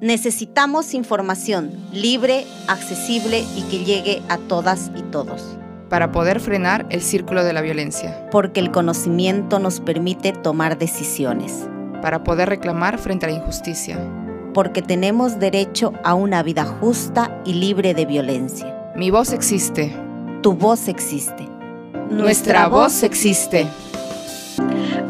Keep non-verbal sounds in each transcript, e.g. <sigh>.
Necesitamos información libre, accesible y que llegue a todas y todos. Para poder frenar el círculo de la violencia. Porque el conocimiento nos permite tomar decisiones. Para poder reclamar frente a la injusticia. Porque tenemos derecho a una vida justa y libre de violencia. Mi voz existe. Tu voz existe. Nuestra voz existe.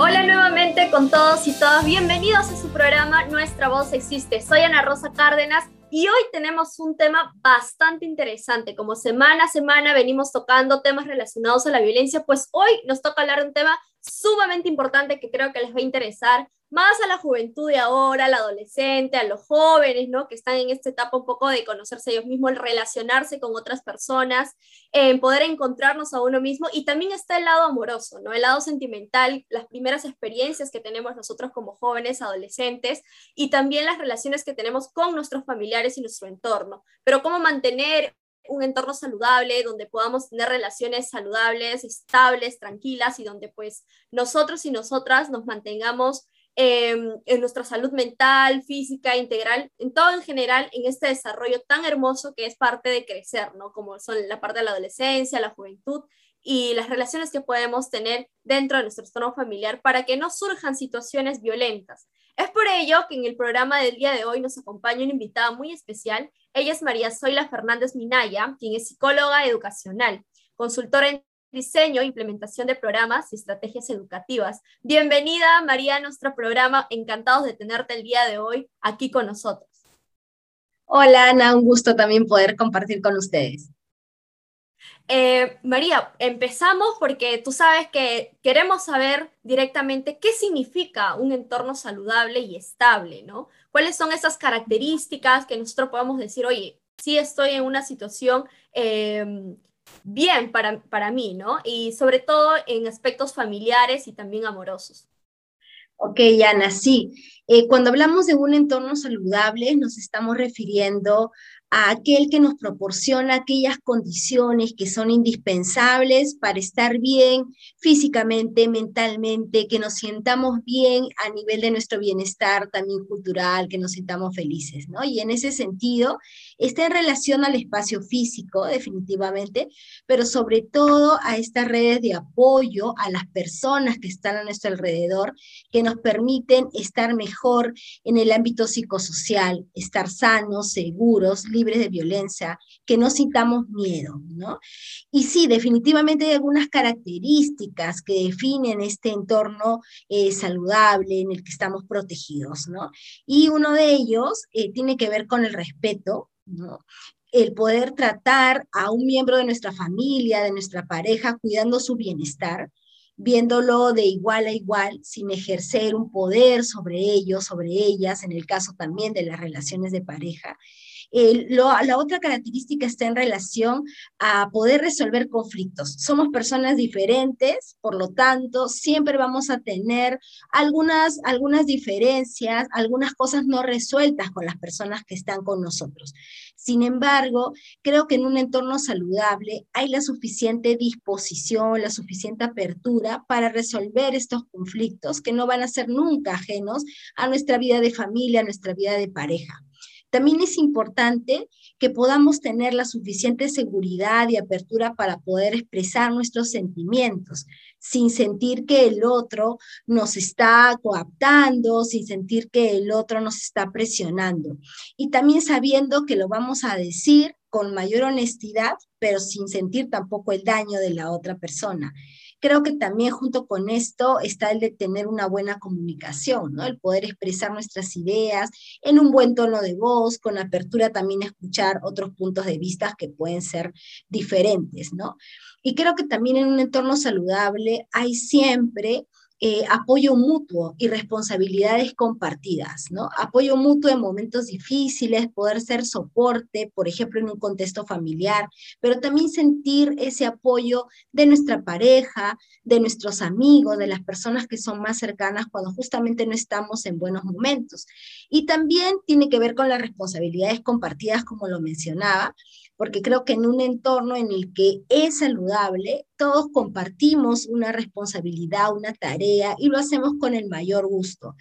Hola nuevamente con todos y todas. Bienvenidos a su programa Nuestra Voz Existe. Soy Ana Rosa Cárdenas y hoy tenemos un tema bastante interesante. Como semana a semana venimos tocando temas relacionados a la violencia, pues hoy nos toca hablar de un tema sumamente importante que creo que les va a interesar más a la juventud de ahora, al adolescente, a los jóvenes, ¿no? Que están en esta etapa un poco de conocerse ellos mismos, el relacionarse con otras personas, en poder encontrarnos a uno mismo. Y también está el lado amoroso, ¿no? El lado sentimental, las primeras experiencias que tenemos nosotros como jóvenes, adolescentes, y también las relaciones que tenemos con nuestros familiares y nuestro entorno. Pero cómo mantener un entorno saludable, donde podamos tener relaciones saludables, estables, tranquilas y donde pues nosotros y nosotras nos mantengamos Em, en nuestra salud mental, física, integral, en todo en general, en este desarrollo tan hermoso que es parte de crecer, ¿no? Como son la parte de la adolescencia, la juventud y las relaciones que podemos tener dentro de nuestro entorno familiar para que no surjan situaciones violentas. Es por ello que en el programa del día de hoy nos acompaña una invitada muy especial. Ella es María Zoila Fernández Minaya, quien es psicóloga educacional, consultora en diseño implementación de programas y estrategias educativas. Bienvenida, María, a nuestro programa. Encantados de tenerte el día de hoy aquí con nosotros. Hola, Ana, un gusto también poder compartir con ustedes. Eh, María, empezamos porque tú sabes que queremos saber directamente qué significa un entorno saludable y estable, ¿no? ¿Cuáles son esas características que nosotros podemos decir, oye, sí estoy en una situación eh, bien para, para mí, ¿no? Y sobre todo en aspectos familiares y también amorosos. Ok, Ana, sí. Eh, cuando hablamos de un entorno saludable, nos estamos refiriendo a aquel que nos proporciona aquellas condiciones que son indispensables para estar bien físicamente, mentalmente, que nos sientamos bien a nivel de nuestro bienestar también cultural, que nos sintamos felices, ¿no? Y en ese sentido, está en relación al espacio físico, definitivamente, pero sobre todo a estas redes de apoyo a las personas que están a nuestro alrededor, que nos permiten estar mejor en el ámbito psicosocial, estar sanos, seguros, libres de violencia, que no sintamos miedo, ¿no? Y sí, definitivamente hay algunas características que definen este entorno eh, saludable en el que estamos protegidos, ¿no? Y uno de ellos eh, tiene que ver con el respeto, ¿no? el poder tratar a un miembro de nuestra familia, de nuestra pareja, cuidando su bienestar, viéndolo de igual a igual, sin ejercer un poder sobre ellos, sobre ellas, en el caso también de las relaciones de pareja, la otra característica está en relación a poder resolver conflictos. Somos personas diferentes, por lo tanto, siempre vamos a tener algunas, algunas diferencias, algunas cosas no resueltas con las personas que están con nosotros. Sin embargo, creo que en un entorno saludable hay la suficiente disposición, la suficiente apertura para resolver estos conflictos que no van a ser nunca ajenos a nuestra vida de familia, a nuestra vida de pareja. También es importante que podamos tener la suficiente seguridad y apertura para poder expresar nuestros sentimientos, sin sentir que el otro nos está coaptando, sin sentir que el otro nos está presionando. Y también sabiendo que lo vamos a decir con mayor honestidad, pero sin sentir tampoco el daño de la otra persona creo que también junto con esto está el de tener una buena comunicación, ¿no? El poder expresar nuestras ideas en un buen tono de voz, con apertura también a escuchar otros puntos de vista que pueden ser diferentes, ¿no? Y creo que también en un entorno saludable hay siempre eh, apoyo mutuo y responsabilidades compartidas, ¿no? Apoyo mutuo en momentos difíciles, poder ser soporte, por ejemplo, en un contexto familiar, pero también sentir ese apoyo de nuestra pareja, de nuestros amigos, de las personas que son más cercanas cuando justamente no estamos en buenos momentos. Y también tiene que ver con las responsabilidades compartidas, como lo mencionaba, porque creo que en un entorno en el que es saludable, todos compartimos una responsabilidad, una tarea y lo hacemos con el mayor gusto.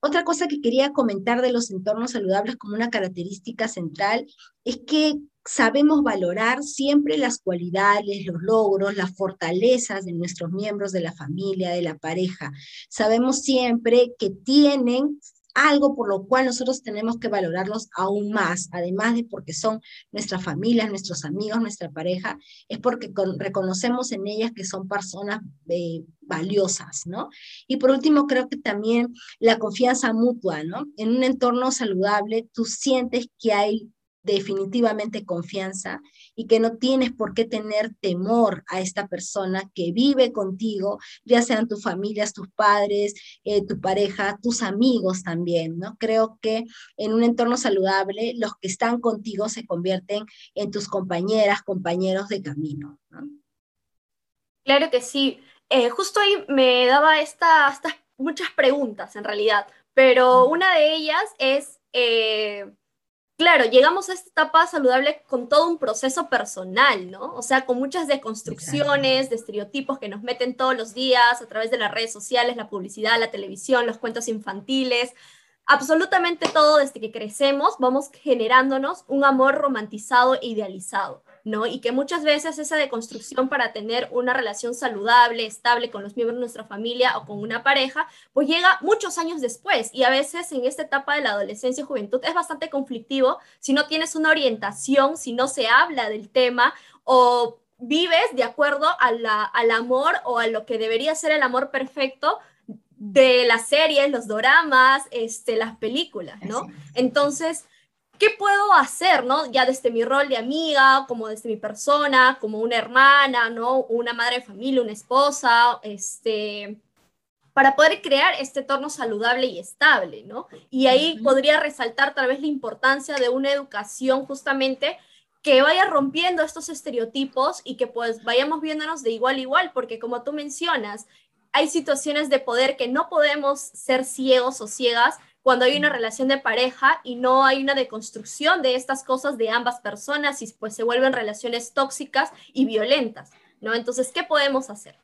Otra cosa que quería comentar de los entornos saludables como una característica central es que sabemos valorar siempre las cualidades, los logros, las fortalezas de nuestros miembros de la familia, de la pareja. Sabemos siempre que tienen algo por lo cual nosotros tenemos que valorarlos aún más, además de porque son nuestras familias, nuestros amigos, nuestra pareja, es porque reconocemos en ellas que son personas eh, valiosas, ¿no? Y por último, creo que también la confianza mutua, ¿no? En un entorno saludable, tú sientes que hay definitivamente confianza y que no tienes por qué tener temor a esta persona que vive contigo, ya sean tus familias, tus padres, eh, tu pareja, tus amigos también, ¿no? Creo que en un entorno saludable, los que están contigo se convierten en tus compañeras, compañeros de camino, Claro que sí. Eh, justo ahí me daba estas muchas preguntas en realidad, pero una de ellas es... Eh, claro, llegamos a esta etapa saludable con todo un proceso personal, ¿no? O sea, con muchas deconstrucciones, de estereotipos que nos meten todos los días a través de las redes sociales, la publicidad, la televisión, los cuentos infantiles, absolutamente todo desde que crecemos, vamos generándonos un amor romantizado e idealizado. ¿No? Y que muchas veces esa deconstrucción para tener una relación saludable, estable con los miembros de nuestra familia o con una pareja, pues llega muchos años después y a veces en esta etapa de la adolescencia y juventud es bastante conflictivo si no tienes una orientación, si no se habla del tema o vives de acuerdo al amor o a lo que debería ser el amor perfecto de las series, los doramas, este, las películas, ¿no? Entonces, ¿qué puedo hacer, no? Ya desde mi rol de amiga, como desde mi persona, como una hermana, ¿no? Una madre de familia, una esposa, este, para poder crear este entorno saludable y estable, ¿no? Y ahí podría resaltar tal vez la importancia de una educación justamente que vaya rompiendo estos estereotipos y que pues vayamos viéndonos de igual a igual, porque como tú mencionas, hay situaciones de poder que no podemos ser ciegos o ciegas cuando hay una relación de pareja y no hay una deconstrucción de estas cosas de ambas personas y pues se vuelven relaciones tóxicas y violentas, ¿no? Entonces, ¿qué podemos hacer?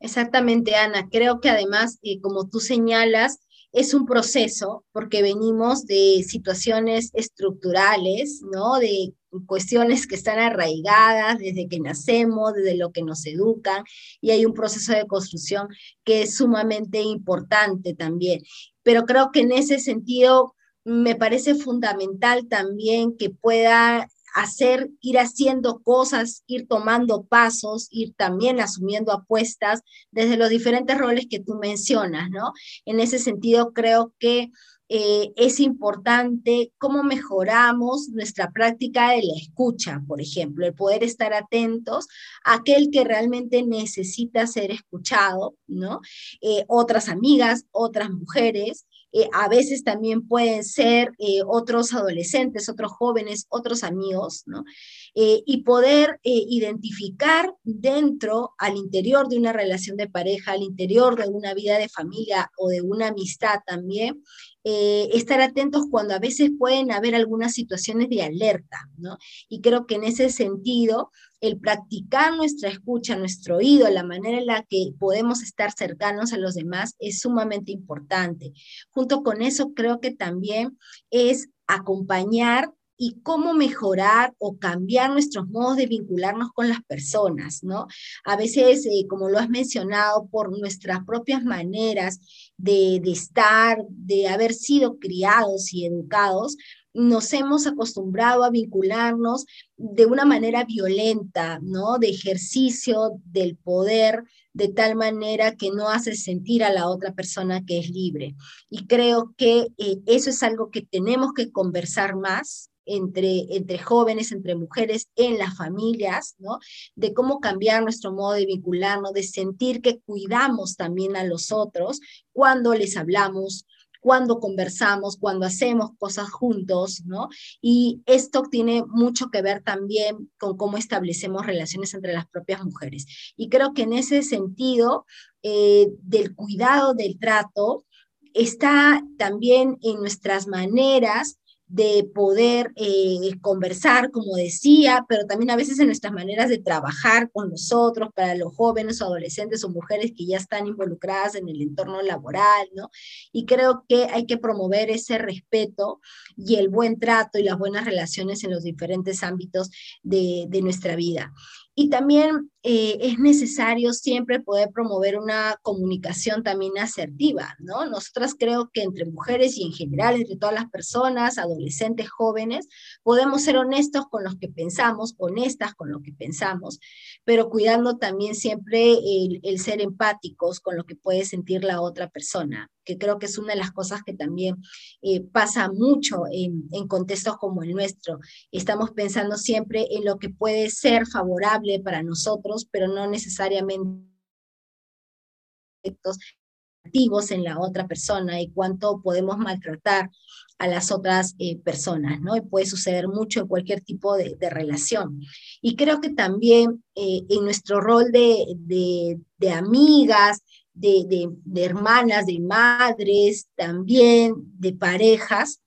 Exactamente, Ana. Creo que además, eh, como tú señalas, es un proceso porque venimos de situaciones estructurales, ¿no? De cuestiones que están arraigadas desde que nacemos, desde lo que nos educan, y hay un proceso de construcción que es sumamente importante también pero creo que en ese sentido me parece fundamental también que pueda hacer, ir haciendo cosas, ir tomando pasos, ir también asumiendo apuestas desde los diferentes roles que tú mencionas, ¿no? En ese sentido, creo que eh, es importante cómo mejoramos nuestra práctica de la escucha, por ejemplo, el poder estar atentos a aquel que realmente necesita ser escuchado, ¿no? Eh, otras amigas, otras mujeres, eh, a veces también pueden ser otros adolescentes, otros jóvenes, otros amigos, ¿no? y poder identificar dentro, al interior de una relación de pareja, al interior de una vida de familia o de una amistad también, eh, estar atentos cuando a veces pueden haber algunas situaciones de alerta, ¿no? Y creo que en ese sentido, el practicar nuestra escucha, nuestro oído, la manera en la que podemos estar cercanos a los demás es sumamente importante. Junto con eso, creo que también es acompañar y cómo mejorar o cambiar nuestros modos de vincularnos con las personas, ¿no? A veces, eh, como lo has mencionado, por nuestras propias maneras de, de estar, de haber sido criados y educados, nos hemos acostumbrado a vincularnos de una manera violenta, ¿no? De ejercicio del poder, de tal manera que no hace sentir a la otra persona que es libre. Y creo que eh, eso es algo que tenemos que conversar más, entre, entre jóvenes, entre mujeres, en las familias, ¿no? De cómo cambiar nuestro modo de vincularnos, de sentir que cuidamos también a los otros cuando les hablamos, cuando conversamos, cuando hacemos cosas juntos, ¿no? Y esto tiene mucho que ver también con cómo establecemos relaciones entre las propias mujeres. Y creo que en ese sentido eh, del cuidado del trato está también en nuestras maneras de poder eh, conversar, como decía, pero también a veces en nuestras maneras de trabajar con nosotros, para los jóvenes o adolescentes o mujeres que ya están involucradas en el entorno laboral, ¿no? Y creo que hay que promover ese respeto y el buen trato y las buenas relaciones en los diferentes ámbitos de, de nuestra vida. Y también eh, es necesario siempre poder promover una comunicación también asertiva, ¿no? Nosotras creo que entre mujeres y en general entre todas las personas, adolescentes, jóvenes, podemos ser honestos con los que pensamos, honestas con lo que pensamos, pero cuidando también siempre el, el ser empáticos con lo que puede sentir la otra persona, que creo que es una de las cosas que también eh, pasa mucho en, en contextos como el nuestro. Estamos pensando siempre en lo que puede ser favorable para nosotros, pero no necesariamente activos en la otra persona y cuánto podemos maltratar a las otras eh, personas, ¿no? Y puede suceder mucho en cualquier tipo de, de relación. Y creo que también eh, en nuestro rol de, de, de amigas, de, de, hermanas, de madres, también de parejas,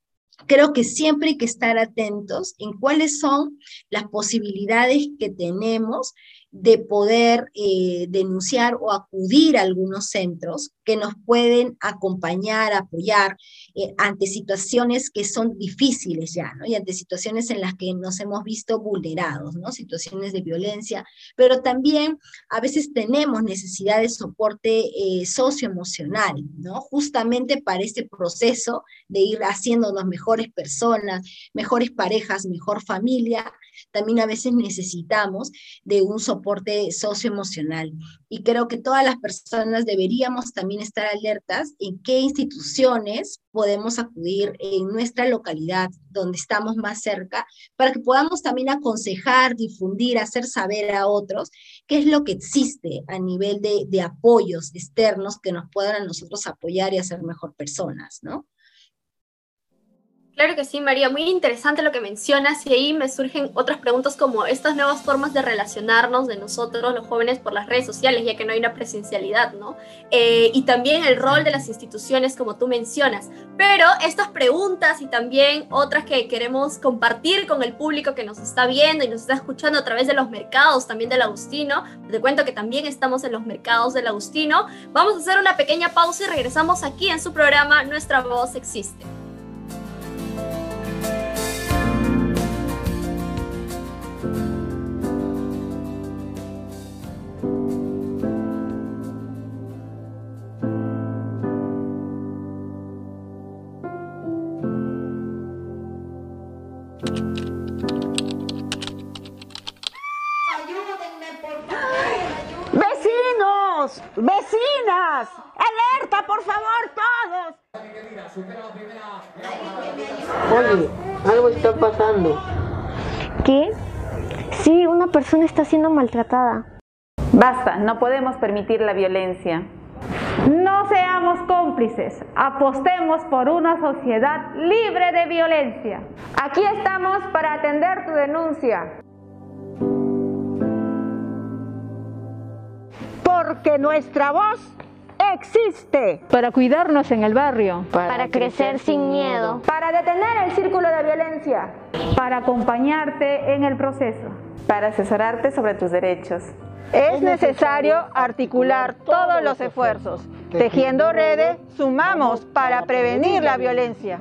creo que siempre hay que estar atentos en cuáles son las posibilidades que tenemos de poder eh, denunciar o acudir a algunos centros que nos pueden acompañar, apoyar eh, ante situaciones que son difíciles ya, ¿no? Y ante situaciones en las que nos hemos visto vulnerados, ¿no? Situaciones de violencia, pero también a veces tenemos necesidad de soporte eh, socioemocional, ¿no? Justamente para este proceso de ir haciéndonos mejores personas, mejores parejas, mejor familia, también a veces necesitamos de un soporte socioemocional. Y creo que todas las personas deberíamos también estar alertas en qué instituciones podemos acudir en nuestra localidad, donde estamos más cerca, para que podamos también aconsejar, difundir, hacer saber a otros qué es lo que existe a nivel de, de apoyos externos que nos puedan a nosotros apoyar y hacer mejor personas, ¿no? Claro que sí, María, muy interesante lo que mencionas y ahí me surgen otras preguntas como estas nuevas formas de relacionarnos de nosotros los jóvenes por las redes sociales, ya que no hay una presencialidad, ¿no? Eh, y también el rol de las instituciones como tú mencionas. Pero estas preguntas y también otras que queremos compartir con el público que nos está viendo y nos está escuchando a través de los mercados también del Agustino, te cuento que también estamos en los mercados del Agustino, vamos a hacer una pequeña pausa y regresamos aquí en su programa Nuestra Voz Existe. ¡Vecinas! ¡Alerta, por favor, todos! Oye, algo está pasando. ¿Qué? Sí, una persona está siendo maltratada. Basta, no podemos permitir la violencia. No seamos cómplices, apostemos por una sociedad libre de violencia. Aquí estamos para atender tu denuncia. Porque nuestra voz existe. Para cuidarnos en el barrio. Para, para crecer, crecer, sin miedo. Para detener el círculo de violencia. Para acompañarte en el proceso. Para asesorarte sobre tus derechos. Es necesario articular todos los esfuerzos. Tejiendo redes, sumamos para prevenir la violencia.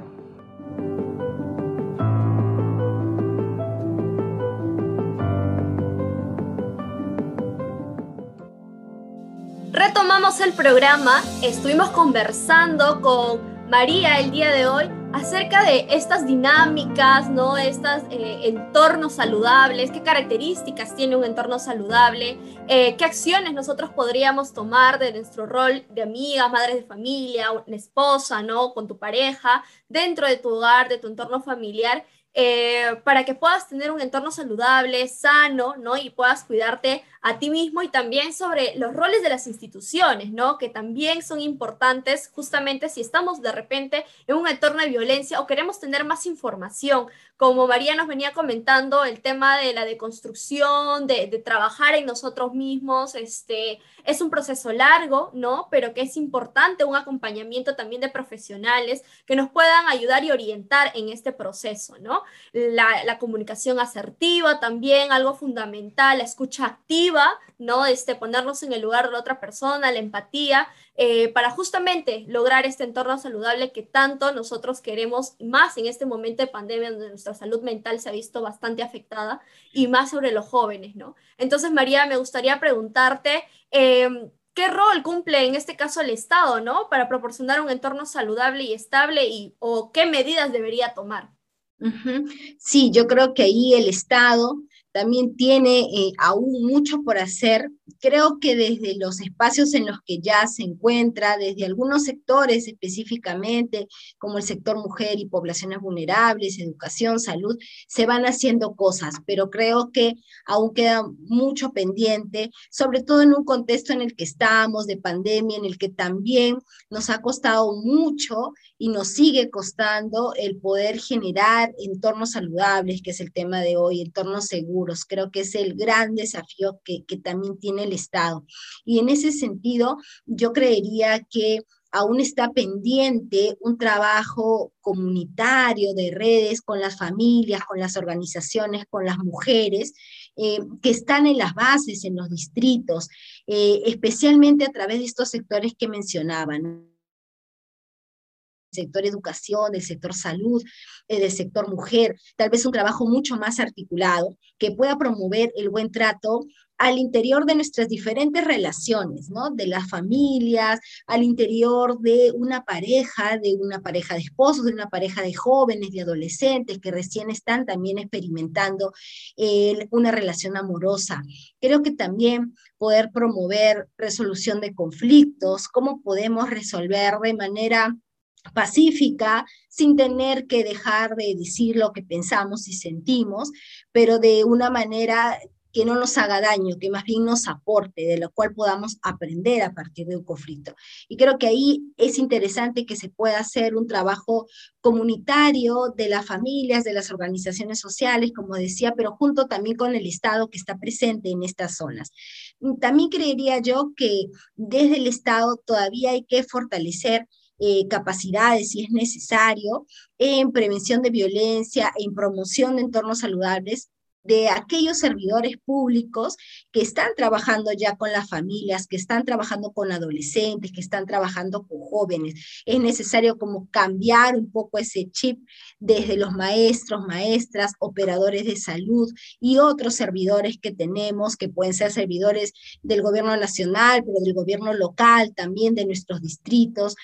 Retomamos el programa, estuvimos conversando con María el día de hoy acerca de estas dinámicas, ¿no? Estos eh, entornos saludables, qué características tiene un entorno saludable, eh, qué acciones nosotros podríamos tomar de nuestro rol de amigas, madres de familia, una esposa, ¿no? Con tu pareja, dentro de tu hogar, de tu entorno familiar. Eh, para que puedas tener un entorno saludable, sano, ¿no? Y puedas cuidarte a ti mismo y también sobre los roles de las instituciones, ¿no? Que también son importantes justamente si estamos de repente en un entorno de violencia o queremos tener más información. Como María nos venía comentando, el tema de la deconstrucción, de, de trabajar en nosotros mismos, este, es un proceso largo, ¿no? Pero que es importante un acompañamiento también de profesionales que nos puedan ayudar y orientar en este proceso, ¿no? La, la comunicación asertiva también, algo fundamental, la escucha activa, ¿no? Este, ponernos en el lugar de la otra persona, la empatía, eh, para justamente lograr este entorno saludable que tanto nosotros queremos, más en este momento de pandemia donde nuestra salud mental se ha visto bastante afectada y más sobre los jóvenes, ¿no? Entonces, María, me gustaría preguntarte, em, ¿qué rol cumple en este caso el Estado, ¿no? Para proporcionar un entorno saludable y estable y, o qué medidas debería tomar. Sí, yo creo que ahí el Estado también tiene eh, aún mucho por hacer. Creo que desde los espacios en los que ya se encuentra, desde algunos sectores específicamente, como el sector mujer y poblaciones vulnerables, educación, salud, se van haciendo cosas, pero creo que aún queda mucho pendiente, sobre todo en un contexto en el que estamos, de pandemia, en el que también nos ha costado mucho y nos sigue costando el poder generar entornos saludables, que es el tema de hoy, entornos seguros. Creo que es el gran desafío que, que también tiene el Estado. Y en ese sentido, yo creería que aún está pendiente un trabajo comunitario de redes con las familias, con las organizaciones, con las mujeres, eh, que están en las bases, en los distritos, eh, especialmente a través de estos sectores que mencionaban sector educación, del sector salud, eh, del sector mujer, tal vez un trabajo mucho más articulado que pueda promover el buen trato al interior de nuestras diferentes relaciones, ¿no? De las familias, al interior de una pareja, de una pareja de esposos, de una pareja de jóvenes, de adolescentes que recién están también experimentando una relación amorosa. Creo que también poder promover resolución de conflictos, cómo podemos resolver de manera pacífica, sin tener que dejar de decir lo que pensamos y sentimos, pero de una manera que no nos haga daño, que más bien nos aporte, de lo cual podamos aprender a partir de un conflicto. Y creo que ahí es interesante que se pueda hacer un trabajo comunitario de las familias, de las organizaciones sociales, como decía, pero junto también con el Estado que está presente en estas zonas. También creería yo que desde el Estado todavía hay que fortalecer eh, capacidades, si es necesario, en prevención de violencia, en promoción de entornos saludables de aquellos servidores públicos que están trabajando ya con las familias, que están trabajando con adolescentes, que están trabajando con jóvenes. Es necesario como cambiar un poco ese chip desde los maestros, maestras, operadores de salud y otros servidores que tenemos, que pueden ser servidores del gobierno nacional, pero del gobierno local, también de nuestros distritos,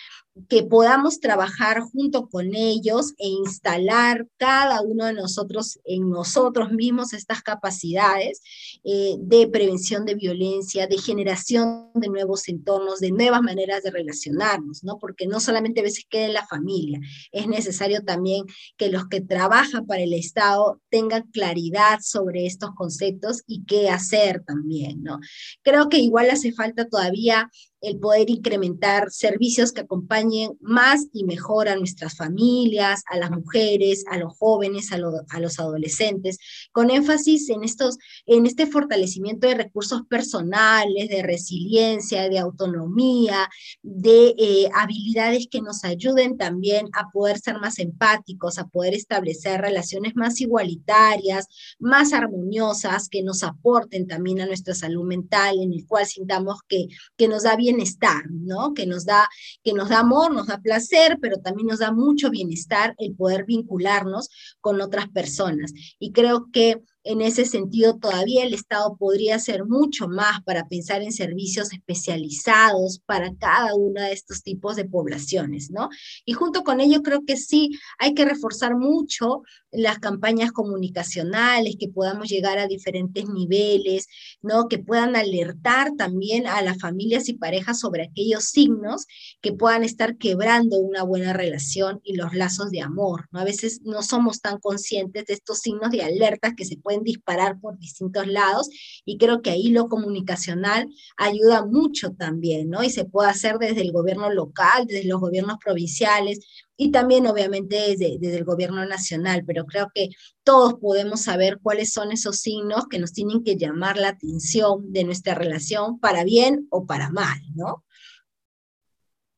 que podamos trabajar junto con ellos e instalar cada uno de nosotros en nosotros mismos estas capacidades eh, de prevención de violencia, de generación de nuevos entornos, de nuevas maneras de relacionarnos, ¿no? Porque no solamente a veces queda en la familia, es necesario también que los que trabajan para el Estado tengan claridad sobre estos conceptos y qué hacer también, ¿no? Creo que igual hace falta todavía el poder incrementar servicios que acompañen más y mejor a nuestras familias, a las mujeres, a los jóvenes, a, los adolescentes, con énfasis en, estos, en este fortalecimiento de recursos personales, de resiliencia, de autonomía, de eh, habilidades que nos ayuden también a poder ser más empáticos, a poder establecer relaciones más igualitarias, más armoniosas, que nos aporten también a nuestra salud mental, en el cual sintamos que, que nos da bien bienestar, ¿no? Que nos da, que nos da amor, nos da placer, pero también nos da mucho bienestar el poder vincularnos con otras personas. Y creo que en ese sentido, todavía el Estado podría hacer mucho más para pensar en servicios especializados para cada uno de estos tipos de poblaciones, ¿no? Y junto con ello, creo que sí hay que reforzar mucho las campañas comunicacionales, que podamos llegar a diferentes niveles, ¿no? Que puedan alertar también a las familias y parejas sobre aquellos signos que puedan estar quebrando una buena relación y los lazos de amor, ¿no? A veces no somos tan conscientes de estos signos de alerta que se pueden pueden disparar por distintos lados y creo que ahí lo comunicacional ayuda mucho también, ¿no? Y se puede hacer desde el gobierno local, desde los gobiernos provinciales y también obviamente desde, desde el gobierno nacional, pero creo que todos podemos saber cuáles son esos signos que nos tienen que llamar la atención de nuestra relación para bien o para mal, ¿no?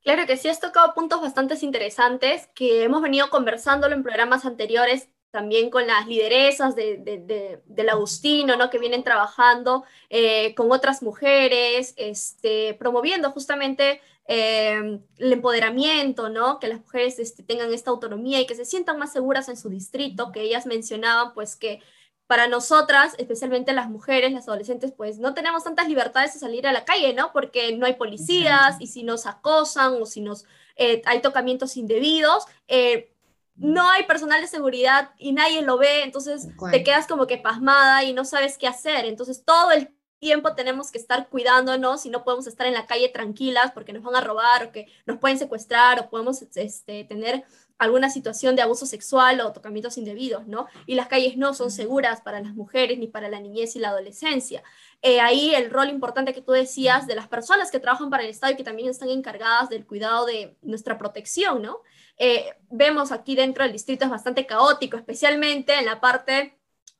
Claro que sí, has tocado puntos bastante interesantes que hemos venido conversándolo en programas anteriores también con las lideresas de, del Agustino, ¿no? que vienen trabajando eh, con otras mujeres, este, promoviendo justamente eh, el empoderamiento, ¿no? que las mujeres este, tengan esta autonomía y que se sientan más seguras en su distrito, que ellas mencionaban pues que para nosotras, especialmente las mujeres, las adolescentes, pues no tenemos tantas libertades de salir a la calle, ¿no? Porque no hay policías y si nos acosan o si nos eh, hay tocamientos indebidos, eh, no hay personal de seguridad y nadie lo ve, entonces te quedas como que pasmada y no sabes qué hacer. Entonces todo el tiempo tenemos que estar cuidándonos y no podemos estar en la calle tranquilas porque nos van a robar o que nos pueden secuestrar o podemos este, tener alguna situación de abuso sexual o tocamientos indebidos, ¿no? Y las calles no son seguras para las mujeres ni para la niñez y la adolescencia. Eh, ahí el rol importante que tú decías de las personas que trabajan para el Estado y que también están encargadas del cuidado de nuestra protección, ¿no? Eh, vemos aquí dentro del distrito es bastante caótico, especialmente en la parte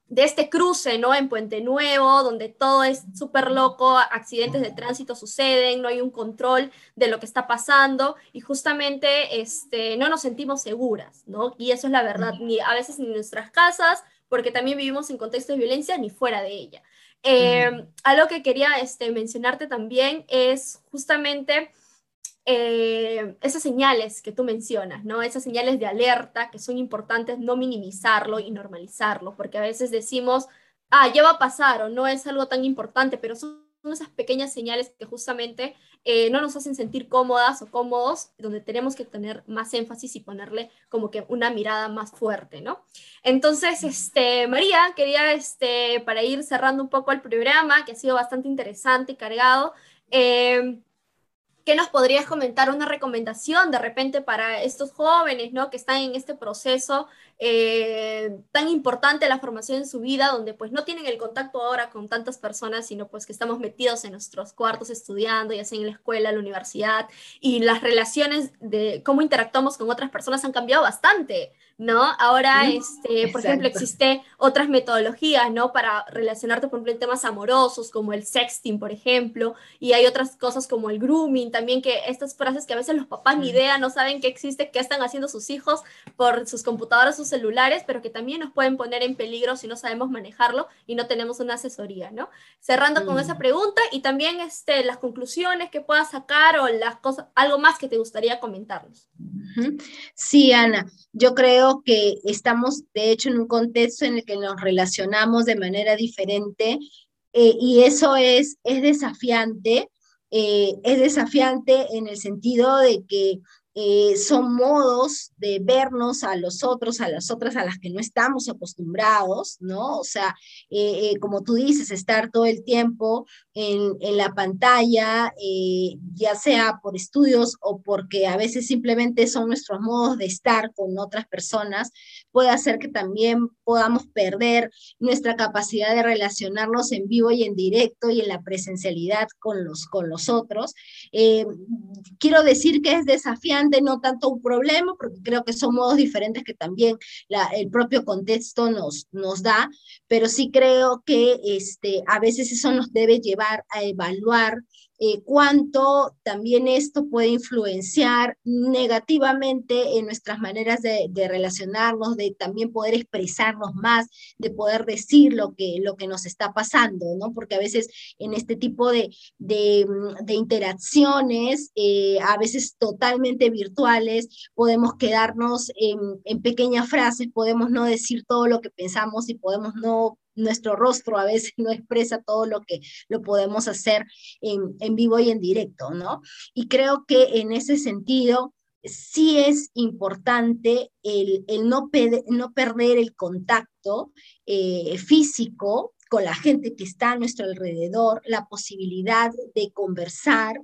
de este cruce, ¿no? En Puente Nuevo, donde todo es súper loco, accidentes de tránsito suceden, no hay un control de lo que está pasando y justamente este, no nos sentimos seguras, ¿no? Y eso es la verdad, ni a veces ni en nuestras casas, porque también vivimos en contextos de violencia, ni fuera de ella. Eh, algo que quería este, mencionarte también es justamente eh, esas señales que tú mencionas, ¿no? Esas señales de alerta que son importantes, no minimizarlo y normalizarlo, porque a veces decimos, ah, ya va a pasar o no es algo tan importante, pero son esas pequeñas señales que justamente eh, no nos hacen sentir cómodas o cómodos, donde tenemos que tener más énfasis y ponerle como que una mirada más fuerte, ¿no? Entonces, este, María, quería, este, para ir cerrando un poco el programa, que ha sido bastante interesante y cargado, eh, ¿Qué nos podrías comentar una recomendación de repente para estos jóvenes ¿no? que están en este proceso eh, tan importante la formación en su vida, donde pues no tienen el contacto ahora con tantas personas, sino pues que estamos metidos en nuestros cuartos estudiando, ya sea en la escuela, la universidad, y las relaciones de cómo interactuamos con otras personas han cambiado bastante. ¿No? Ahora, este, por ejemplo, existe otras metodologías, ¿no? Para relacionarte, por ejemplo, en temas amorosos, como el sexting, por ejemplo, y hay otras cosas como el grooming, también que estas frases que a veces los papás ni idea, no saben que existe, qué están haciendo sus hijos por sus computadoras, sus celulares, pero que también nos pueden poner en peligro si no sabemos manejarlo y no tenemos una asesoría, ¿no? Cerrando con esa pregunta y también este, las conclusiones que puedas sacar o las cosas, algo más que te gustaría comentarnos. Sí, Ana, yo creo que estamos, de hecho, en un contexto en el que nos relacionamos de manera diferente eh, y eso es, es desafiante. Eh, es desafiante en el sentido de que eh, son modos de vernos a los otros, a las otras a las que no estamos acostumbrados, ¿no? O sea, eh, eh, como tú dices, estar todo el tiempo en, en la pantalla, ya sea por estudios o porque a veces simplemente son nuestros modos de estar con otras personas, puede hacer que también podamos perder nuestra capacidad de relacionarnos en vivo y en directo y en la presencialidad con los, con los otros. quiero decir que es desafiante no tanto un problema, porque creo que son modos diferentes que también el propio contexto nos, nos da, pero sí creo que este, a veces eso nos debe llevar a evaluar eh, cuánto también esto puede influenciar negativamente en nuestras maneras de, relacionarnos, de también poder expresarnos más, de poder decir lo que, lo que nos está pasando, ¿no? Porque a veces en este tipo de, de, mm, interacciones, eh, a veces totalmente virtuales, podemos quedarnos en, en pequeñas frases, podemos no decir todo lo que pensamos y podemos no nuestro rostro a veces <laughs> no expresa todo lo que lo podemos hacer en, en vivo y en directo, ¿no? Y creo que en ese sentido sí es importante el, el no, no, perder el contacto eh, físico con la gente que está a nuestro alrededor, la posibilidad de conversar,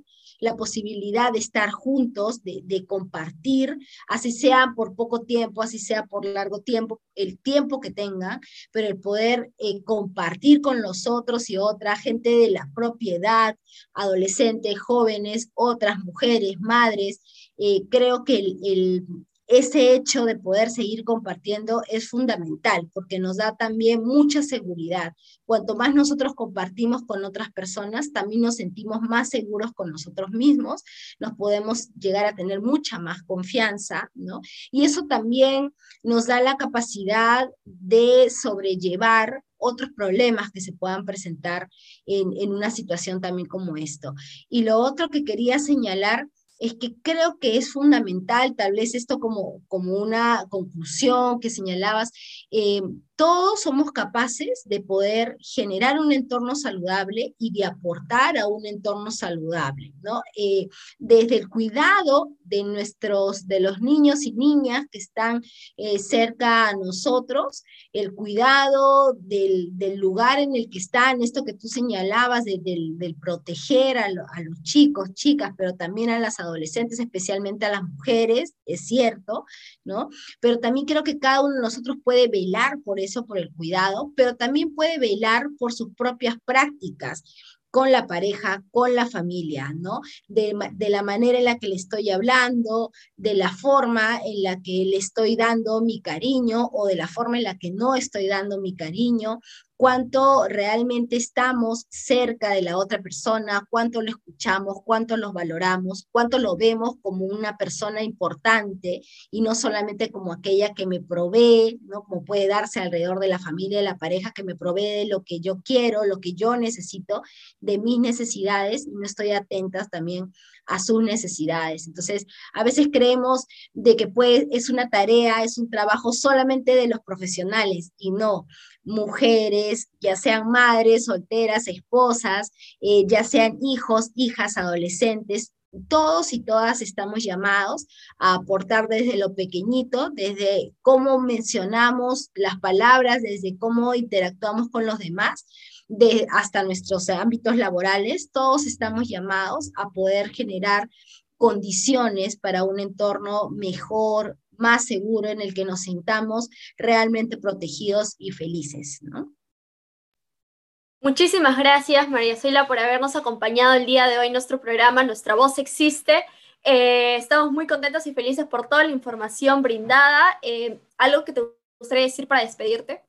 la posibilidad de estar juntos, de, compartir, así sea por poco tiempo, así sea por largo tiempo, el tiempo que tengan, pero el poder eh, compartir con los otros y otras, gente de la propiedad, adolescentes, jóvenes, otras mujeres, madres, eh, creo que el, ese hecho de poder seguir compartiendo es fundamental porque nos da también mucha seguridad. Cuanto más nosotros compartimos con otras personas, también nos sentimos más seguros con nosotros mismos, nos podemos llegar a tener mucha más confianza, ¿no? Y eso también nos da la capacidad de sobrellevar otros problemas que se puedan presentar en, en una situación también como esto. Y lo otro que quería señalar es que creo que es fundamental, tal vez esto como, como una conclusión que señalabas, eh, todos somos capaces de poder generar un entorno saludable y de aportar a un entorno saludable, ¿no? Eh, desde el cuidado de nuestros, de los niños y niñas que están eh, cerca a nosotros, el cuidado del, lugar en el que están, esto que tú señalabas del, proteger a, a los chicos, chicas, pero también a las adolescentes, especialmente a las mujeres, es cierto, ¿no? Pero también creo que cada uno de nosotros puede velar por eso, por el cuidado, pero también puede velar por sus propias prácticas con la pareja, con la familia, ¿no? De, de, la manera en la que le estoy hablando, de la forma en la que le estoy dando mi cariño o de la forma en la que no estoy dando mi cariño, cuánto realmente estamos cerca de la otra persona, cuánto lo escuchamos, cuánto lo valoramos, cuánto lo vemos como una persona importante y no solamente como aquella que me provee, ¿no? Como puede darse alrededor de la familia, de la pareja, que me provee de lo que yo quiero, lo que yo necesito, de mis necesidades y no estoy atenta también a sus necesidades. Entonces, a veces creemos de que pues, es una tarea, es un trabajo solamente de los profesionales y no mujeres, ya sean madres, solteras, esposas, eh, ya sean hijos, hijas, adolescentes, todos y todas estamos llamados a aportar desde lo pequeñito, desde cómo mencionamos las palabras, desde cómo interactuamos con los demás, de, hasta nuestros ámbitos laborales, todos estamos llamados a poder generar condiciones para un entorno mejor, más seguro, en el que nos sintamos realmente protegidos y felices, ¿no? Muchísimas gracias, María Zoila, por habernos acompañado el día de hoy en nuestro programa Nuestra Voz Existe. Eh, estamos muy contentos y felices por toda la información brindada. Eh, ¿Algo que te gustaría decir para despedirte?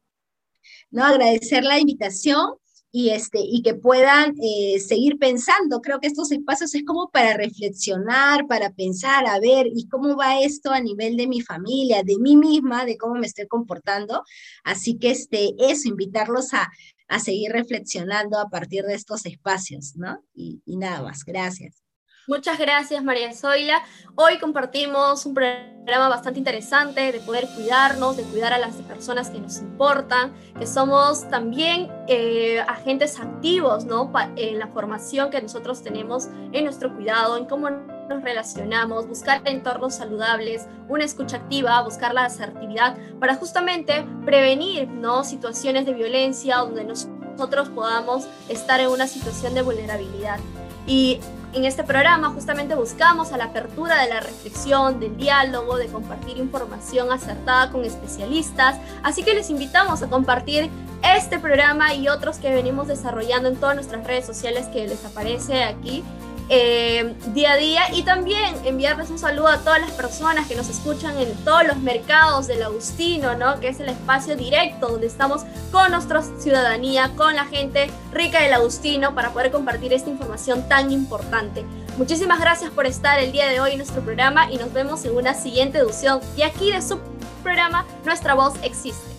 No, agradecer la invitación y, este, y que puedan eh, seguir pensando. Creo que estos espacios es como para reflexionar, para pensar, a ver, ¿y cómo va esto a nivel de mi familia, de mí misma, de cómo me estoy comportando? Así que este, eso, invitarlos a, a seguir reflexionando a partir de estos espacios, ¿no? Y, y nada más, gracias. Muchas gracias, María Zoila. Hoy compartimos un programa bastante interesante de poder cuidarnos, de cuidar a las personas que nos importan, que somos también eh, agentes activos ¿no? en la formación que nosotros tenemos en nuestro cuidado, en cómo nos relacionamos, buscar entornos saludables, una escucha activa, buscar la asertividad para justamente prevenir ¿no? situaciones de violencia donde nosotros podamos estar en una situación de vulnerabilidad. Y en este programa justamente buscamos a la apertura de la reflexión, del diálogo, de compartir información acertada con especialistas. Así que les invitamos a compartir este programa y otros que venimos desarrollando en todas nuestras redes sociales que les aparece aquí eh, día a día y también enviarles un saludo a todas las personas que nos escuchan en todos los mercados del Agustino, ¿no? que es el espacio directo donde estamos con nuestra ciudadanía, con la gente rica del Agustino para poder compartir esta información tan importante. Muchísimas gracias por estar el día de hoy en nuestro programa y nos vemos en una siguiente edición de aquí de su programa Nuestra Voz Existe.